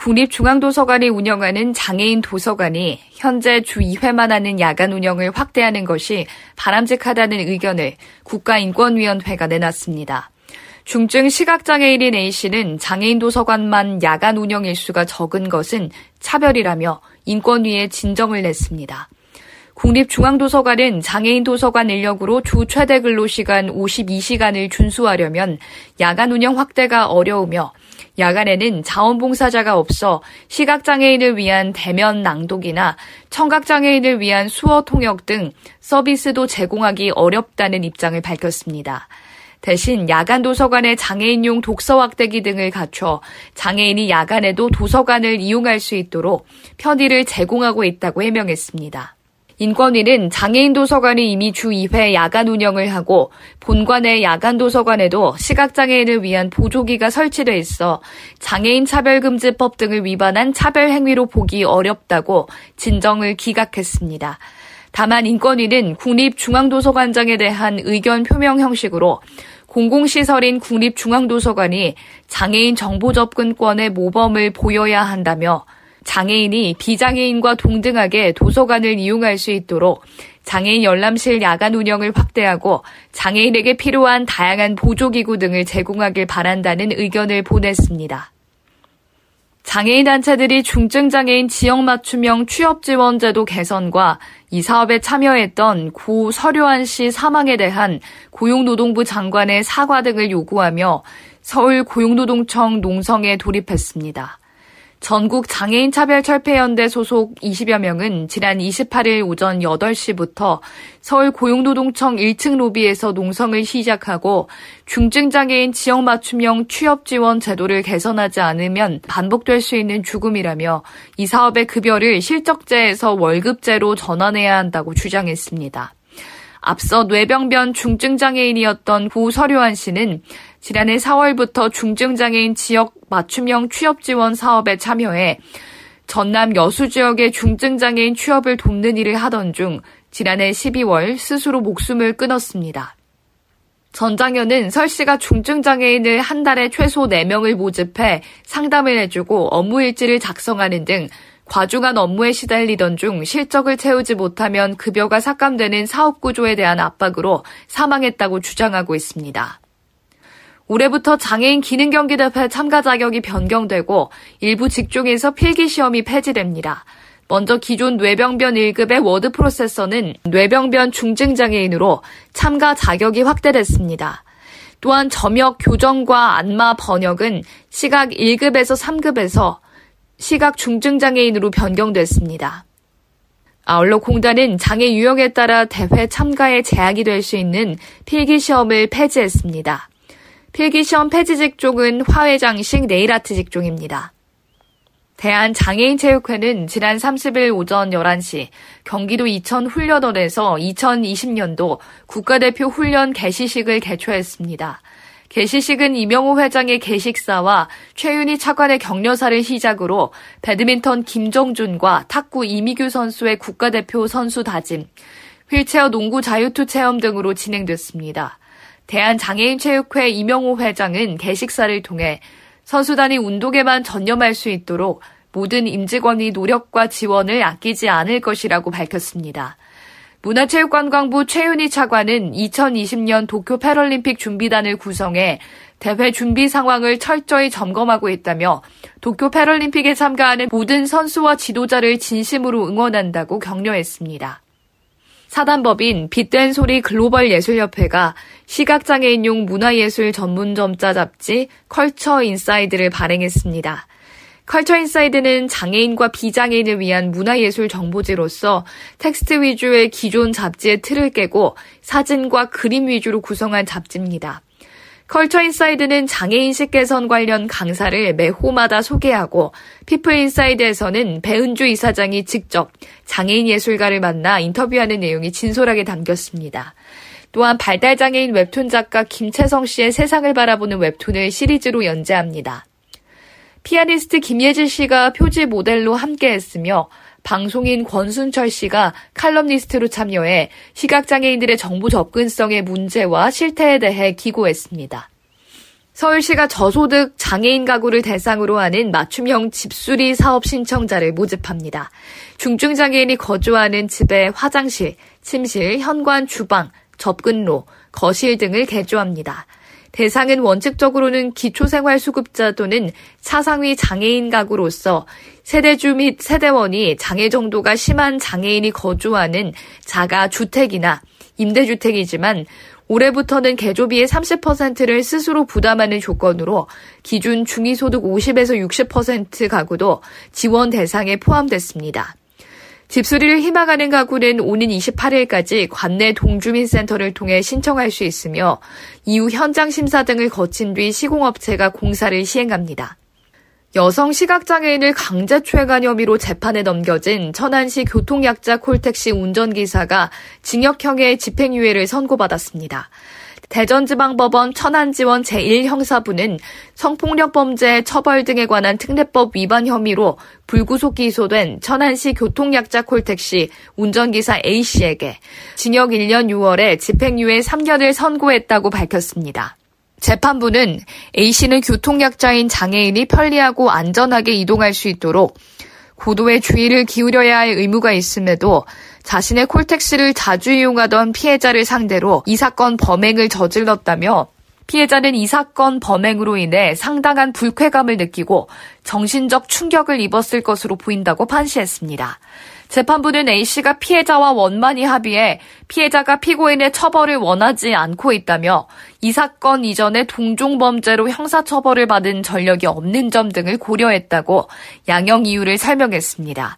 국립중앙도서관이 운영하는 장애인 도서관이 현재 주 2회만 하는 야간 운영을 확대하는 것이 바람직하다는 의견을 국가인권위원회가 내놨습니다. 중증 시각장애인인 A씨는 장애인 도서관만 야간 운영 일수가 적은 것은 차별이라며 인권위에 진정을 냈습니다. 국립중앙도서관은 장애인 도서관 인력으로 주 최대 근로시간 52시간을 준수하려면 야간 운영 확대가 어려우며 야간에는 자원봉사자가 없어 시각장애인을 위한 대면 낭독이나 청각장애인을 위한 수어 통역 등 서비스도 제공하기 어렵다는 입장을 밝혔습니다. 대신 야간 도서관의 장애인용 독서 확대기 등을 갖춰 장애인이 야간에도 도서관을 이용할 수 있도록 편의를 제공하고 있다고 해명했습니다. 인권위는 장애인 도서관이 이미 주 2회 야간 운영을 하고 본관의 야간 도서관에도 시각장애인을 위한 보조기가 설치돼 있어 장애인 차별금지법 등을 위반한 차별 행위로 보기 어렵다고 진정을 기각했습니다. 다만 인권위는 국립중앙도서관장에 대한 의견 표명 형식으로 공공시설인 국립중앙도서관이 장애인 정보 접근권의 모범을 보여야 한다며 장애인이 비장애인과 동등하게 도서관을 이용할 수 있도록 장애인 열람실 야간 운영을 확대하고 장애인에게 필요한 다양한 보조기구 등을 제공하길 바란다는 의견을 보냈습니다. 장애인 단체들이 중증장애인 지역 맞춤형 취업 지원제도 개선과 이 사업에 참여했던 고 서류한 씨 사망에 대한 고용노동부 장관의 사과 등을 요구하며 서울 고용노동청 농성에 돌입했습니다. 전국 장애인 차별 철폐연대 소속 20여 명은 지난 28일 오전 8시부터 서울 고용노동청 1층 로비에서 농성을 시작하고 중증장애인 지역 맞춤형 취업 지원 제도를 개선하지 않으면 반복될 수 있는 죽음이라며 이 사업의 급여를 실적제에서 월급제로 전환해야 한다고 주장했습니다. 앞서 뇌병변 중증장애인이었던 고 서류한 씨는 지난해 4월부터 중증장애인 지역 맞춤형 취업 지원 사업에 참여해 전남 여수 지역의 중증장애인 취업을 돕는 일을 하던 중 지난해 12월 스스로 목숨을 끊었습니다. 전 장현은 설 씨가 중증장애인을 한 달에 최소 4명을 모집해 상담을 해주고 업무 일지를 작성하는 등 과중한 업무에 시달리던 중 실적을 채우지 못하면 급여가 삭감되는 사업 구조에 대한 압박으로 사망했다고 주장하고 있습니다. 올해부터 장애인 기능 경기 대회 참가 자격이 변경되고 일부 직종에서 필기 시험이 폐지됩니다. 먼저 기존 뇌병변 1급의 워드 프로세서는 뇌병변 중증 장애인으로 참가 자격이 확대됐습니다. 또한 점역 교정과 안마 번역은 시각 1급에서 3급에서 시각 중증 장애인으로 변경됐습니다. 아울러 공단은 장애 유형에 따라 대회 참가에 제약이 될 수 있는 필기 시험을 폐지했습니다. 필기시험 폐지 직종은 화훼장식 네일아트 직종입니다. 대한장애인체육회는 지난 30일 오전 11시 경기도 이천 훈련원에서 2020년도 국가대표 훈련 개시식을 개최했습니다. 개시식은 이명호 회장의 개식사와 최윤희 차관의 격려사를 시작으로 배드민턴 김정준과 탁구 이미규 선수의 국가대표 선수 다짐, 휠체어 농구 자유투 체험 등으로 진행됐습니다. 대한장애인체육회 이명호 회장은 개식사를 통해 선수단이 운동에만 전념할 수 있도록 모든 임직원이 노력과 지원을 아끼지 않을 것이라고 밝혔습니다. 문화체육관광부 최윤희 차관은 2020년 도쿄 패럴림픽 준비단을 구성해 대회 준비 상황을 철저히 점검하고 있다며 도쿄 패럴림픽에 참가하는 모든 선수와 지도자를 진심으로 응원한다고 격려했습니다. 사단법인 빛된 소리 글로벌 예술협회가 시각장애인용 문화예술 전문점자 잡지 컬처 인사이드를 발행했습니다. 컬처 인사이드는 장애인과 비장애인을 위한 문화예술 정보지로서 텍스트 위주의 기존 잡지의 틀을 깨고 사진과 그림 위주로 구성한 잡지입니다. 컬처 인사이드는 장애인식 개선 관련 강사를 매 호마다 소개하고 피플 인사이드에서는 배은주 이사장이 직접 장애인 예술가를 만나 인터뷰하는 내용이 진솔하게 담겼습니다. 또한 발달장애인 웹툰 작가 김채성 씨의 세상을 바라보는 웹툰을 시리즈로 연재합니다. 피아니스트 김예지 씨가 표지 모델로 함께했으며 방송인 권순철 씨가 칼럼니스트로 참여해 시각장애인들의 정보 접근성의 문제와 실태에 대해 기고했습니다. 서울시가 저소득 장애인 가구를 대상으로 하는 맞춤형 집수리 사업 신청자를 모집합니다. 중증장애인이 거주하는 집의 화장실, 침실, 현관, 주방, 접근로, 거실 등을 개조합니다. 대상은 원칙적으로는 기초생활수급자 또는 차상위 장애인 가구로서 세대주 및 세대원이 장애 정도가 심한 장애인이 거주하는 자가 주택이나 임대주택이지만 올해부터는 개조비의 30%를 스스로 부담하는 조건으로 기준 중위소득 50에서 60% 가구도 지원 대상에 포함됐습니다. 집수리를 희망하는 가구는 오는 28일까지 관내 동주민센터를 통해 신청할 수 있으며 이후 현장 심사 등을 거친 뒤 시공업체가 공사를 시행합니다. 여성 시각장애인을 강제추행한 혐의로 재판에 넘겨진 천안시 교통약자 콜택시 운전기사가 징역형의 집행유예를 선고받았습니다. 대전지방법원 천안지원 제1형사부는 성폭력 범죄 처벌 등에 관한 특례법 위반 혐의로 불구속 기소된 천안시 교통약자 콜택시 운전기사 A씨에게 징역 1년 6월에 집행유예 3년을 선고했다고 밝혔습니다. 재판부는 A씨는 교통약자인 장애인이 편리하고 안전하게 이동할 수 있도록 고도의 주의를 기울여야 할 의무가 있음에도 자신의 콜택시를 자주 이용하던 피해자를 상대로 이 사건 범행을 저질렀다며 피해자는 이 사건 범행으로 인해 상당한 불쾌감을 느끼고 정신적 충격을 입었을 것으로 보인다고 판시했습니다. 재판부는 A씨가 피해자와 원만히 합의해 피해자가 피고인의 처벌을 원하지 않고 있다며 이 사건 이전에 동종범죄로 형사처벌을 받은 전력이 없는 점 등을 고려했다고 양형 이유를 설명했습니다.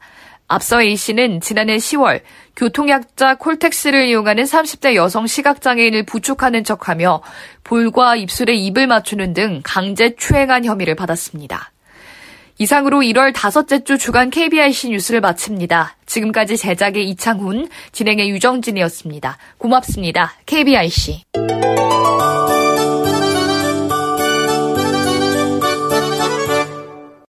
앞서 A씨는 지난해 10월 교통약자 콜택스를 이용하는 30대 여성 시각장애인을 부축하는 척하며 볼과 입술에 입을 맞추는 등 강제 추행한 혐의를 받았습니다. 이상으로 1월 다섯째 주 주간 KBIC 뉴스를 마칩니다. 지금까지 제작의 이창훈, 진행의 유정진이었습니다. 고맙습니다. KBIC.